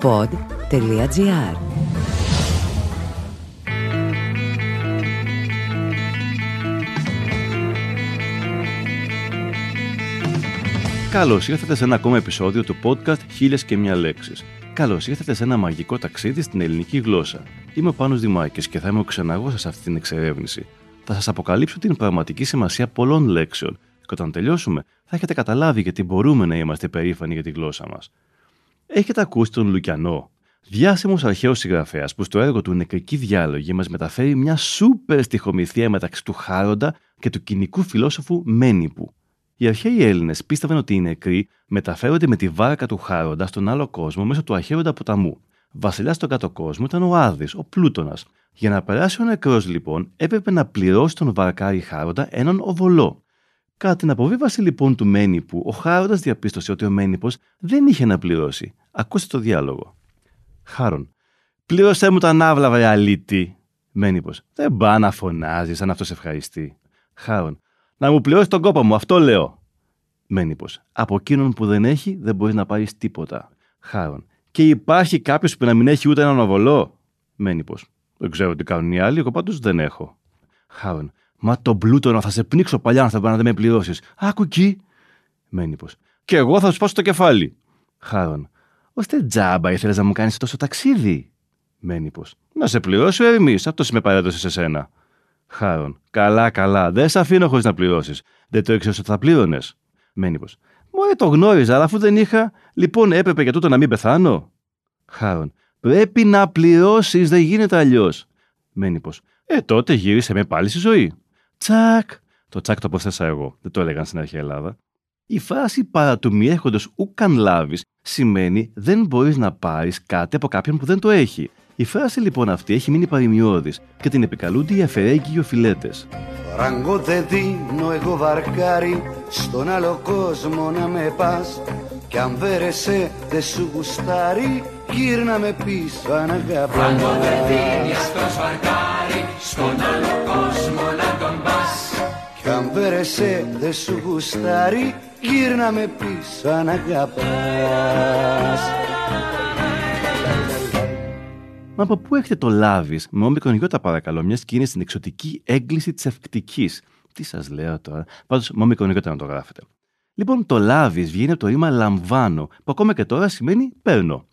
pod.gr Καλώς ήρθατε σε ένα ακόμα επεισόδιο του podcast Χίλιες και μια λέξεις. Καλώς ήρθατε σε ένα μαγικό ταξίδι στην ελληνική γλώσσα. Είμαι ο Πάνος Δημάκης και θα είμαι ο ξεναγό σας σε αυτή την εξερεύνηση. Θα σας αποκαλύψω την πραγματική σημασία πολλών λέξεων και όταν τελειώσουμε θα έχετε καταλάβει γιατί μπορούμε να είμαστε περήφανοι για τη γλώσσα μας. Έχετε ακούσει τον Λουκιανό, διάσημος αρχαίος συγγραφέας που στο έργο του Νεκρική Διάλογη μας μεταφέρει μια σούπερ στοιχομηθεία μεταξύ του Χάροντα και του κοινικού φιλόσοφου Μένιπου. Οι αρχαίοι Έλληνες πίστευαν ότι οι νεκροί μεταφέρονται με τη βάρκα του Χάροντα στον άλλο κόσμο μέσω του αχαίροντα ποταμού. Βασιλιάς στον κάτω κόσμο ήταν ο Άδης, ο Πλούτονα. Για να περάσει ο νεκρός, λοιπόν, έπρεπε να πληρώσει τον βαρκάρι Χάροντα έναν οβολό. Κατά την αποβίβαση λοιπόν του Μένιπου, ο Χάροντας διαπίστωσε ότι ο Μένιπος δεν είχε να πληρώσει. Ακούστε το διάλογο. Χάρον. Πλήρωσέ μου τα ναύλα, βρε αλήτη. Μένιπος. Δεν πά να φωνάζεις, αν αυτός σε ευχαριστεί. Χάρον. Να μου πληρώσει τον κόπο μου, αυτό λέω. Μένιπος. Από εκείνον που δεν έχει, δεν μπορείς να πάρεις τίποτα. Χάρον. Και υπάρχει κάποιος που να μην έχει ούτε έναν οβολό. Μένιπος. Δεν ξέρω τι κάνουν οι άλλοι, εγώ πάντως δεν έχω. Χάρον. Μα τον πλούτονα θα σε πνίξω παλιά αν θα να δεν με πληρώσεις. Άκου εκεί. Μένιπο. Και εγώ θα σου σπάσω το κεφάλι. Χάρον. Ωστε τζάμπα ήθελες να μου κάνεις τόσο ταξίδι; Μένιπο. Να σε πληρώσει ο Ερμή, αυτός με παρέδωσε σε σένα. Χάρον. Καλά, καλά. Δεν σε αφήνω χωρίς να πληρώσεις. Δεν το ήξερες ότι θα πλήρωνες. Μένιπο. Μωρέ το γνώριζα, αλλά αφού δεν είχα, λοιπόν έπρεπε για τούτο να μην πεθάνω. Χάρον. Πρέπει να πληρώσεις, δεν γίνεται αλλιώς. Μένιπο. Ε, τότε γύρισε με πάλι στη ζωή. Τσακ. Το τσακ το προσθέσα εγώ. Δεν το έλεγαν στην αρχαία Ελλάδα. Η φράση παρά του μη έχοντο ούκαν λάβεις σημαίνει δεν μπορείς να πάρεις κάτι από κάποιον που δεν το έχει. Η φράση λοιπόν αυτή έχει μείνει παρημιώδης και την επικαλούνται οι αφαιρέγγιοι οφειλέτες. Ραγκό δεν δίνω εγώ βαρκάρι στον άλλο κόσμο να με πας κι αν βέρεσαι δεν σου γουστάρει γύρνα με πίσω αν αγαπάς Ραγκό δεν δίνει αυτός βαρκάρι στον άλλο κόσμο να τον πας κι αν βέρεσαι δεν σου γουστάρει γύρνα με πίσω αν αγαπάς Μα από πού έχετε το λάβεις; Με όμικρον γιώτα παρακαλώ, μια και είναι στην εξωτική έγκληση της ευκτική. Τι σας λέω τώρα; Πάντως, με όμικρον γιώτα να το γράφετε. Λοιπόν, το λάβεις βγαίνει από το ρήμα λαμβάνω, που ακόμα και τώρα σημαίνει παίρνω.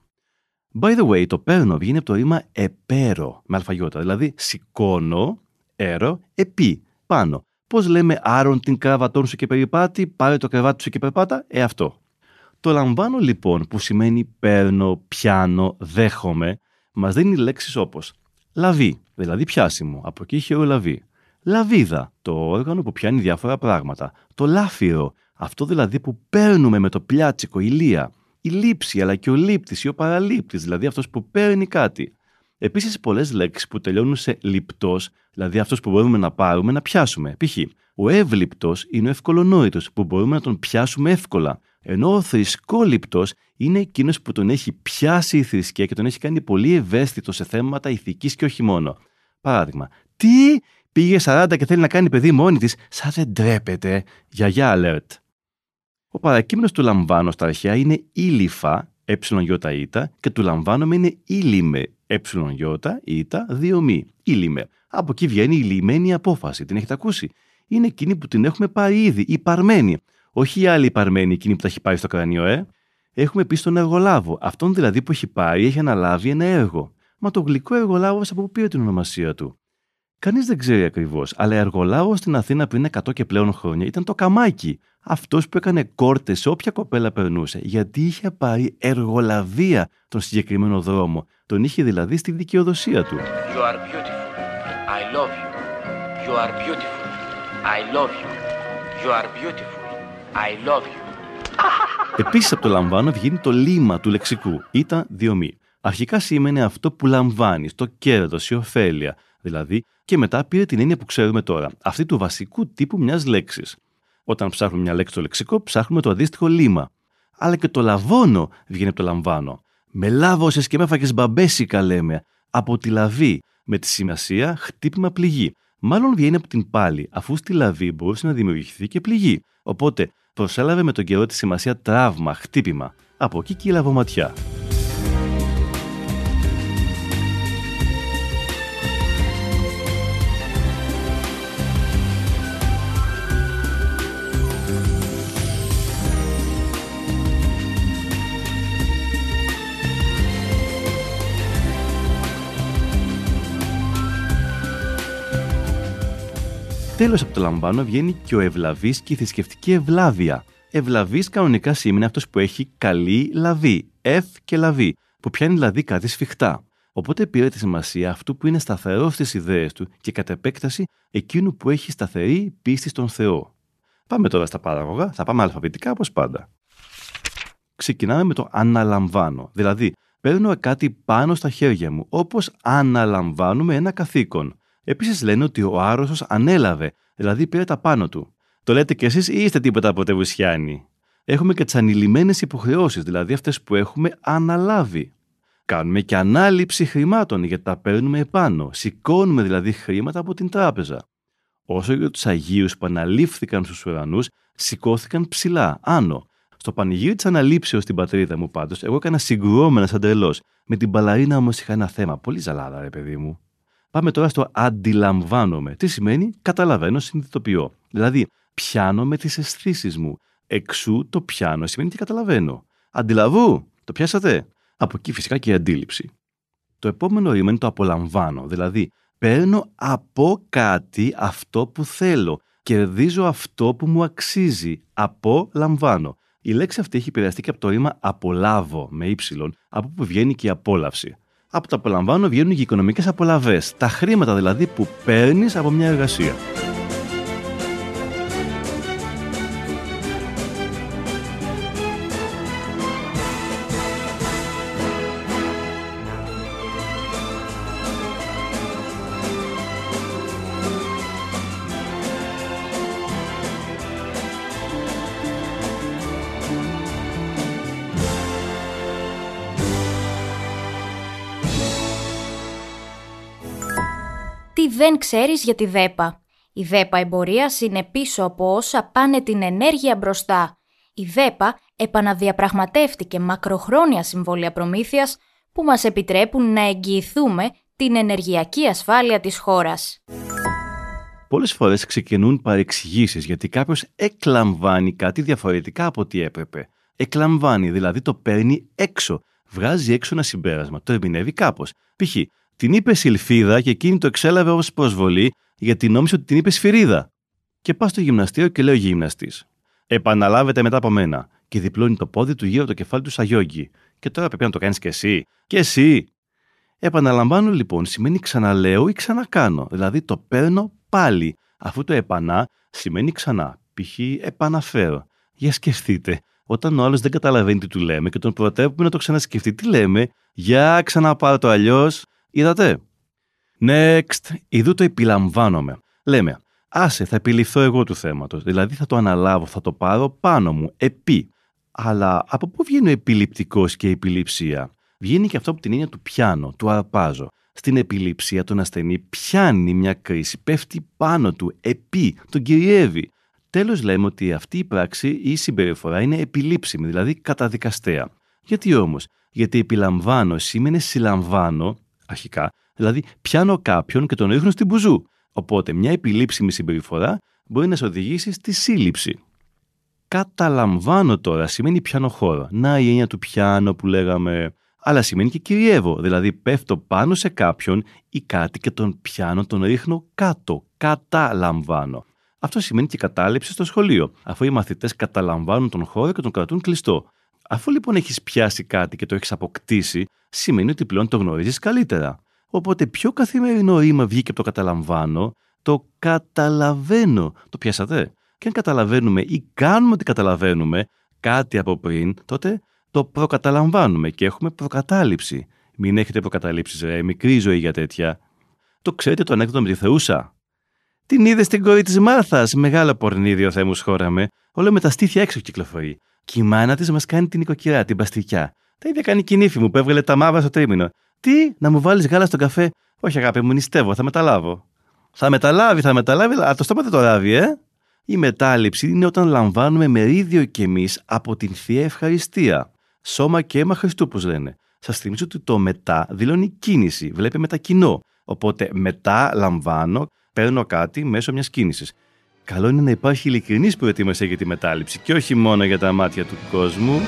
By the way, το παίρνω βγαίνει από το ρήμα επέρω, με αλφαγιώτα, δηλαδή σηκώνω, έρο, επί, πάνω. Πώς λέμε άρον την κραβατόν σου και περιπάτη, πάρε το κρεβάτι σου και περπάτα, ε αυτό. Το λαμβάνω λοιπόν, που σημαίνει παίρνω, πιάνω, δέχομαι, μας δίνει λέξεις όπως λαβή, δηλαδή πιάσιμο, από εκεί είχε ο λαβή. Λαβίδα, το όργανο που πιάνει διάφορα πράγματα. Το λάφυρο, αυτό δηλαδή που παίρνουμε με το πλιάτσικο ηλία. Η λήψη, αλλά και ο λήπτης ή ο παραλήπτης, δηλαδή αυτός που παίρνει κάτι. Επίσης, πολλές λέξεις που τελειώνουν σε λιπτός, δηλαδή αυτός που μπορούμε να πάρουμε να πιάσουμε. Π.χ. ο εύληπτος είναι ο ευκολονόητος, που μπορούμε να τον πιάσουμε εύκολα. Ενώ ο θρησκόληπτος είναι εκείνος που τον έχει πιάσει η θρησκεία και τον έχει κάνει πολύ ευαίσθητο σε θέματα ηθικής και όχι μόνο. Παράδειγμα, τι πήγε 40 και θέλει να κάνει παιδί μόνη της, σαν δεν τρέπεται. Γιαγιά alert. Ο παρακείμενος του λαμβάνω στα αρχαία είναι ήλιφα, εΙ, και του λαμβάνομαι είναι ήλιμε, εΙ, δύο μη. Ήλιμε. Από εκεί βγαίνει η λιμένη απόφαση. Την έχετε ακούσει; Είναι εκείνη που την έχουμε πάρει ήδη, η παρμένη. Όχι η άλλη παρμένη, εκείνη που τα έχει πάρει στο κρανίο, ε. Έχουμε πει στον εργολάβο. Αυτόν δηλαδή που έχει πάρει έχει αναλάβει ένα έργο. Μα το γλυκό εργολάβος από πού πήρε την ονομασία του; Κανείς δεν ξέρει ακριβώς, αλλά εργολάβος στην Αθήνα πριν 100 και πλέον χρόνια ήταν το καμάκι. Αυτός που έκανε κόρτε σε όποια κοπέλα περνούσε, γιατί είχε πάρει εργολαβία τον συγκεκριμένο δρόμο. Τον είχε δηλαδή στη δικαιοδοσία του. You are beautiful. I love you. You are beautiful. I love you. You are beautiful. I love you. Επίσης από το λαμβάνω βγαίνει το λίμα του λεξικού. Ήταν διομή. Αρχικά σήμαινε αυτό που λαμβάνεις, το κέρδος, η ωφέλεια. Δηλαδή, και μετά πήρε την έννοια που ξέρουμε τώρα, αυτή του βασικού τύπου μιας λέξης. Όταν ψάχνουμε μια λέξη στο λεξικό, ψάχνουμε το αντίστοιχο λίμα. Αλλά και το λαβώνω βγαίνει από το λαμβάνω. Με λάβωσες και με έφαγες μπαμπέσικα, λέμε. Από τη λαβή, με τη σημασία χτύπημα πληγή. Μάλλον βγαίνει από την πάλη, αφού στη λαβή μπορούσε να δημιουργηθεί και πληγή. Οπότε προσέλαβε με τον καιρό τη σημασία τραύμα, χτύπημα. Από εκεί και η λαβοματιά. Τέλος από το λαμβάνω βγαίνει και ο ευλαβής και η θρησκευτική ευλάβεια. Ευλαβής κανονικά σημαίνει αυτός που έχει καλή λαβή, εφ και λαβή, που πιάνει δηλαδή κάτι σφιχτά. Οπότε πήρε τη σημασία αυτού που είναι σταθερό στις ιδέες του και κατ' επέκταση εκείνου που έχει σταθερή πίστη στον Θεό. Πάμε τώρα στα παραγωγά, θα πάμε αλφαβητικά όπως πάντα. Ξεκινάμε με το αναλαμβάνω, δηλαδή παίρνω κάτι πάνω στα χέρια μου, όπως αναλαμβάνουμε ένα καθήκον. Επίσης λένε ότι ο άρρωστος ανέλαβε, δηλαδή πήρε τα πάνω του. Το λέτε κι εσείς ή είστε τίποτα από Τεβουσιάνοι; Έχουμε και τις ανηλυμένες υποχρεώσεις, δηλαδή αυτές που έχουμε αναλάβει. Κάνουμε και ανάληψη χρημάτων γιατί τα παίρνουμε επάνω. Σηκώνουμε δηλαδή χρήματα από την τράπεζα. Όσο για τους Αγίους που αναλήφθηκαν στους ουρανούς, σηκώθηκαν ψηλά, άνω. Στο πανηγύρι της αναλήψεως στην πατρίδα μου πάντως, εγώ έκανα συγκρουόμενα σαν τρελός. Με την μπαλαρίνα όμως είχα ένα θέμα. Πολύ ζαλάδα, ρε παιδί μου. Πάμε τώρα στο αντιλαμβάνομαι. Τι σημαίνει; Καταλαβαίνω, συνειδητοποιώ. Δηλαδή, πιάνω με τις αισθήσεις μου. Εξού το πιάνω σημαίνει και καταλαβαίνω. Αντιλαβού, το πιάσατε; Από εκεί φυσικά και η αντίληψη. Το επόμενο ρήμα είναι το απολαμβάνω. Δηλαδή, παίρνω από κάτι αυτό που θέλω. Κερδίζω αυτό που μου αξίζει. Απολαμβάνω. Η λέξη αυτή έχει επηρεαστεί και από το ρήμα απολάβω με ύψιλον, από που βγαίνει και η απόλαυση. Από το απολαμβάνω βγαίνουν και οι οικονομικές απολαυέ. Τα χρήματα δηλαδή που παίρνεις από μια εργασία. Τι δεν ξέρεις για τη ΔΕΠΑ. Η ΔΕΠΑ εμπορίας είναι πίσω από όσα πάνε την ενέργεια μπροστά. Η ΔΕΠΑ επαναδιαπραγματεύτηκε μακροχρόνια συμβόλαια προμήθειας που μας επιτρέπουν να εγγυηθούμε την ενεργειακή ασφάλεια της χώρας. Πολλές φορές ξεκινούν παρεξηγήσεις γιατί κάποιος εκλαμβάνει κάτι διαφορετικά από ό,τι έπρεπε. Εκλαμβάνει, δηλαδή το παίρνει έξω. Βγάζει έξω ένα συμπέρασμα. Το ερμηνεύει κάπως. Π.χ. την είπε Σιλφίδα και εκείνη το εξέλαβε ως προσβολή γιατί νόμιζε ότι την είπε Σφυρίδα. Και πας στο γυμναστήριο και λέει ο γυμναστής. Επαναλάβετε μετά από μένα. Και διπλώνει το πόδι του γύρω από το κεφάλι του Σαγιόγκη. Και τώρα πρέπει να το κάνεις κι εσύ. Και εσύ. Επαναλαμβάνω λοιπόν σημαίνει ξαναλέω ή ξανακάνω. Δηλαδή το παίρνω πάλι. Αφού το επανά σημαίνει ξανά. Π.χ. επαναφέρω. Για σκεφτείτε. Όταν ο άλλος δεν καταλαβαίνει τι του λέμε και τον προτρέπουμε να το ξανασκεφτεί, τι λέμε; Για ξαναπάρω το αλλιώς. Είδατε; Next. Ιδού το επιλαμβάνομαι. Λέμε. Άσε, θα επιληφθώ εγώ του θέματος. Δηλαδή θα το αναλάβω, θα το πάρω πάνω μου. Επί. Αλλά από πού βγαίνει ο επιληπτικός και η επιληψία; Βγαίνει και αυτό από την έννοια του πιάνω, του αρπάζω. Στην επιληψία τον ασθενή πιάνει μια κρίση, πέφτει πάνω του, επί, τον κυριεύει. Τέλος, λέμε ότι αυτή η πράξη ή η συμπεριφορά είναι επιλήψιμη, δηλαδή καταδικαστέα. Γιατί όμως, γιατί επιλαμβάνω σήμαινε συλλαμβάνω, αρχικά, δηλαδή πιάνω κάποιον και τον ρίχνω στην μπουζού. Οπότε μια επιλήψιμη συμπεριφορά μπορεί να σε οδηγήσει στη σύλληψη. Καταλαμβάνω τώρα σημαίνει πιάνω χώρο. Να η έννοια του πιάνω που λέγαμε αλλά σημαίνει και κυριεύω, δηλαδή πέφτω πάνω σε κάποιον ή κάτι και τον πιάνω, τον ρίχνω κάτω, καταλαμβάνω. Αυτό σημαίνει και κατάληψη στο σχολείο, αφού οι μαθητές καταλαμβάνουν τον χώρο και τον κρατούν κλειστό. Αφού λοιπόν έχεις πιάσει κάτι και το έχεις αποκτήσει, σημαίνει ότι πλέον το γνωρίζεις καλύτερα. Οπότε πιο καθημερινό ρήμα βγήκε από το καταλαμβάνω, το καταλαβαίνω. Το πιάσατε; Και αν καταλαβαίνουμε ή κάνουμε ότι καταλαβαίνουμε κάτι από πριν, τότε το προκαταλαμβάνουμε και έχουμε προκατάληψη. Μην έχετε προκαταλήψεις, ρε, μικρή ζωή για τέτοια. Το ξέρετε το ανέκδοτο με τη Θεούσα; Την είδε στην κόρη της Μάρθας. Μεγάλο πορνίδιο θέμου χώραμε. Όλο με τα στήθια έξω κυκλοφορεί. Και η μάνα της μας κάνει την οικοκυρά, την παστικιά. Τα ίδια κάνει η κοινήφη μου που έβγαλε τα μαύρα στο τρίμηνο. Τι, να μου βάλεις γάλα στον καφέ; Όχι, αγάπη μου, νηστεύω, θα μεταλάβω. Θα μεταλάβει, θα μεταλάβει, αλλά το στόμα δεν το λάβει, ε. Η μετάληψη είναι όταν λαμβάνουμε μερίδιο κι εμείς από την θεία ευχαριστία σώμα και αίμα Χριστού, όπω λένε. Σας θυμίζω ότι το μετά δηλώνει κίνηση, βλέπει μετακινώ. Οπότε μετά λαμβάνω, παίρνω κάτι μέσω μιας κίνησης. Καλό είναι να υπάρχει ειλικρινής προετοιμασία για τη μετάληψη και όχι μόνο για τα μάτια του κόσμου.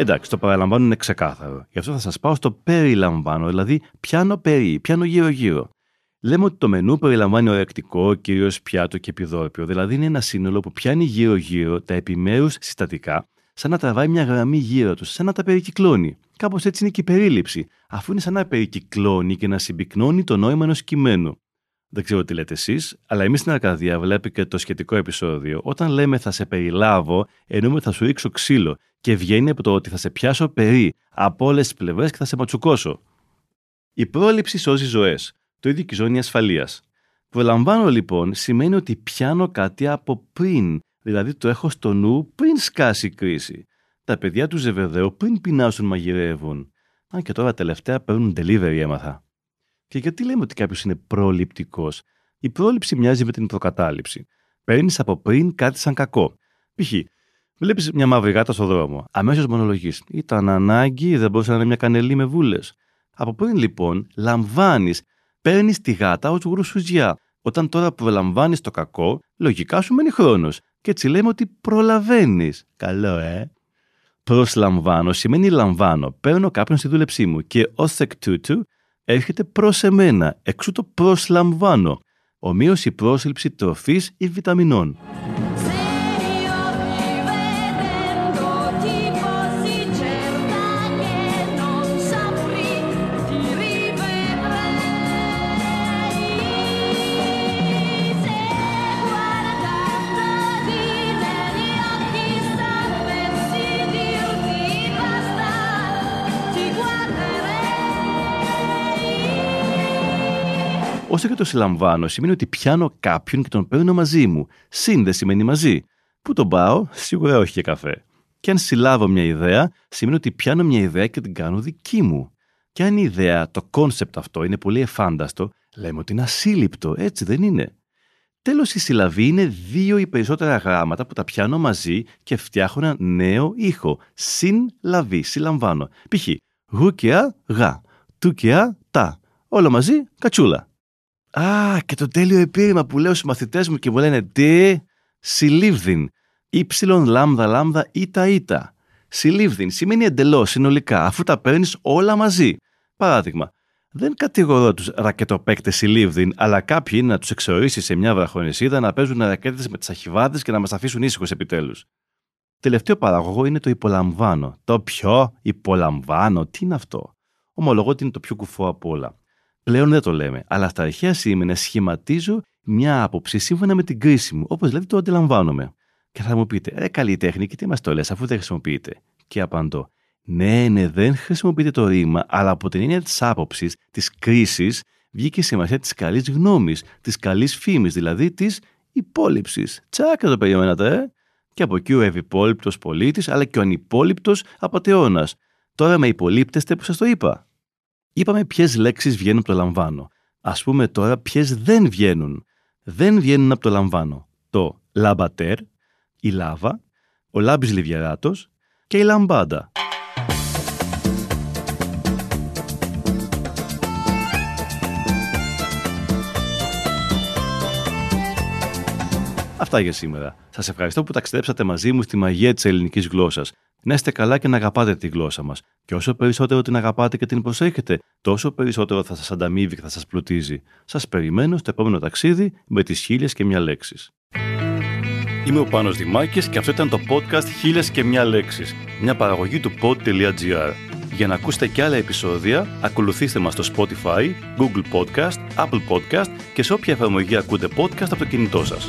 Εντάξει, το παραλαμβάνω είναι ξεκάθαρο. Γι' αυτό θα σας πάω στο περιλαμβάνω, δηλαδή πιάνω περί, πιάνω γύρω-γύρω. Λέμε ότι το μενού περιλαμβάνει ορεκτικό, κυρίως πιάτο και επιδόρπιο, δηλαδή είναι ένα σύνολο που πιάνει γύρω-γύρω τα επιμέρους συστατικά, σαν να τραβάει μια γραμμή γύρω τους, σαν να τα περικυκλώνει. Κάπως έτσι είναι και η περίληψη, αφού είναι σαν να περικυκλώνει και να συμπυκνώνει το νόημα ενός κειμένου. Δεν ξέρω τι λέτε εσείς, αλλά εμείς στην Αρκαδία βλέπει και το σχετικό επεισόδιο. Όταν λέμε θα σε περιλάβω, εννοούμε θα σου ρίξω ξύλο και βγαίνει από το ότι θα σε πιάσω περί από όλες τις πλευρές και θα σε ματσουκώσω. Η πρόληψη σώζει ζωές. Το ίδιο και η ζώνη ασφαλείας. Προλαμβάνω λοιπόν σημαίνει ότι πιάνω κάτι από πριν, δηλαδή το έχω στο νου πριν σκάσει η κρίση. Τα παιδιά τους Ζεβεδαίου πριν πεινάσουν μαγειρεύουν. Αν και τώρα τελευταία παίρνουν delivery έμαθα. Και γιατί λέμε ότι κάποιος είναι προληπτικός; Η πρόληψη μοιάζει με την προκατάληψη. Παίρνεις από πριν κάτι σαν κακό. Π.χ. Βλέπεις μια μαύρη γάτα στο δρόμο. Αμέσως μονολογείς. Ήταν ανάγκη, δεν μπορούσε να είναι μια κανελή με βούλες. Από πριν λοιπόν; Λαμβάνεις, παίρνεις τη γάτα ως γρουσουζιά. Όταν τώρα προλαμβάνει το κακό, λογικά σου μένει χρόνος. Και έτσι λέμε ότι προλαβαίνεις. Καλό, ε; Προσλαμβάνω σημαίνει λαμβάνω. Παίρνω κάποιον στη δούλεψή μου και ως εκ τούτου έρχεται προς εμένα. Εξού το προσλαμβάνω. Ομοίωση πρόσληψη τροφής ή βιταμινών. Όσο και το συλλαμβάνω, σημαίνει ότι πιάνω κάποιον και τον παίρνω μαζί μου. Συν δεν σημαίνει μαζί. Πού τον πάω, σίγουρα όχι για καφέ. Και αν συλλάβω μια ιδέα, σημαίνει ότι πιάνω μια ιδέα και την κάνω δική μου. Και αν η ιδέα, το κόνσεπτ αυτό είναι πολύ εφάνταστο, λέμε ότι είναι ασύλληπτο, έτσι δεν είναι. Τέλος, η συλλαβή είναι δύο ή περισσότερα γράμματα που τα πιάνω μαζί και φτιάχνω ένα νέο ήχο. Συλλαβή, συλλαμβάνω. Π.χ. γου και α, γα. Του και α, τα. Όλο μαζί, κατσούλα. Α, και το τέλειο επίρρημα που λέω στους μαθητές μου και μου λένε τι, συλλήβδιν. Ήψιλον λάμδα λάμδα ήτα ήτα. Συλλήβδιν σημαίνει εντελώς συνολικά, αφού τα παίρνεις όλα μαζί. Παράδειγμα, δεν κατηγορώ τους ρακετοπαίκτες συλλήβδιν, αλλά κάποιοι είναι να τους εξορίσεις σε μια βραχονισίδα να παίζουν ρακέτες με τις αχιβάδες και να μας αφήσουν ήσυχους επιτέλους. Τελευταίο παραγωγό είναι το υπολαμβάνω. Το πιο υπολαμβάνω, τι είναι αυτό; Ομολογώ ότι είναι το πιο κουφό από όλα. Πλέον δεν το λέμε, αλλά στα αρχαία σήμαινε σχηματίζω μια άποψη σύμφωνα με την κρίση μου, όπως δηλαδή το αντιλαμβάνομαι. Και θα μου πείτε, ρε καλή τέχνη, και τι μας το λες, αφού δεν χρησιμοποιείτε; Και απαντώ, ναι, ναι, δεν χρησιμοποιείτε το ρήμα, αλλά από την έννοια της άποψης, της κρίσης, βγήκε η σημασία της καλής γνώμης, της καλής φήμης, δηλαδή της υπόλοιψης. Τσάκα το περιμένατε, ε! Και από εκεί ο ευυπόλοιπτο πολίτης, αλλά και ο ανυπόλοιπτο απαταιώνας. Τώρα με υπολείπτεστε που σας το είπα. Είπαμε ποιες λέξεις βγαίνουν από το λαμβάνω. Α πούμε τώρα ποιες δεν βγαίνουν. Δεν βγαίνουν από το λαμβάνω. Το λαμπατέρ, η λάβα, ο λάμπης λιβιαράτος και η λαμπάντα. Αυτά για σήμερα. Σας ευχαριστώ που ταξιδέψατε μαζί μου στη μαγεία της ελληνικής γλώσσας. Να είστε καλά και να αγαπάτε τη γλώσσα μας. Και όσο περισσότερο την αγαπάτε και την προσέχετε, τόσο περισσότερο θα σας ανταμείβει και θα σας πλουτίζει. Σας περιμένω στο επόμενο ταξίδι με τις χίλιες και μια λέξεις. Είμαι ο Πάνος Δημάκης και αυτό ήταν το podcast «Χίλιες και μια λέξεις», μια παραγωγή του pod.gr. Για να ακούσετε και άλλα επεισόδια, ακολουθήστε μας στο Spotify, Google Podcast, Apple Podcast και σε όποια εφαρμογή ακούτε podcast από το κινητό σας.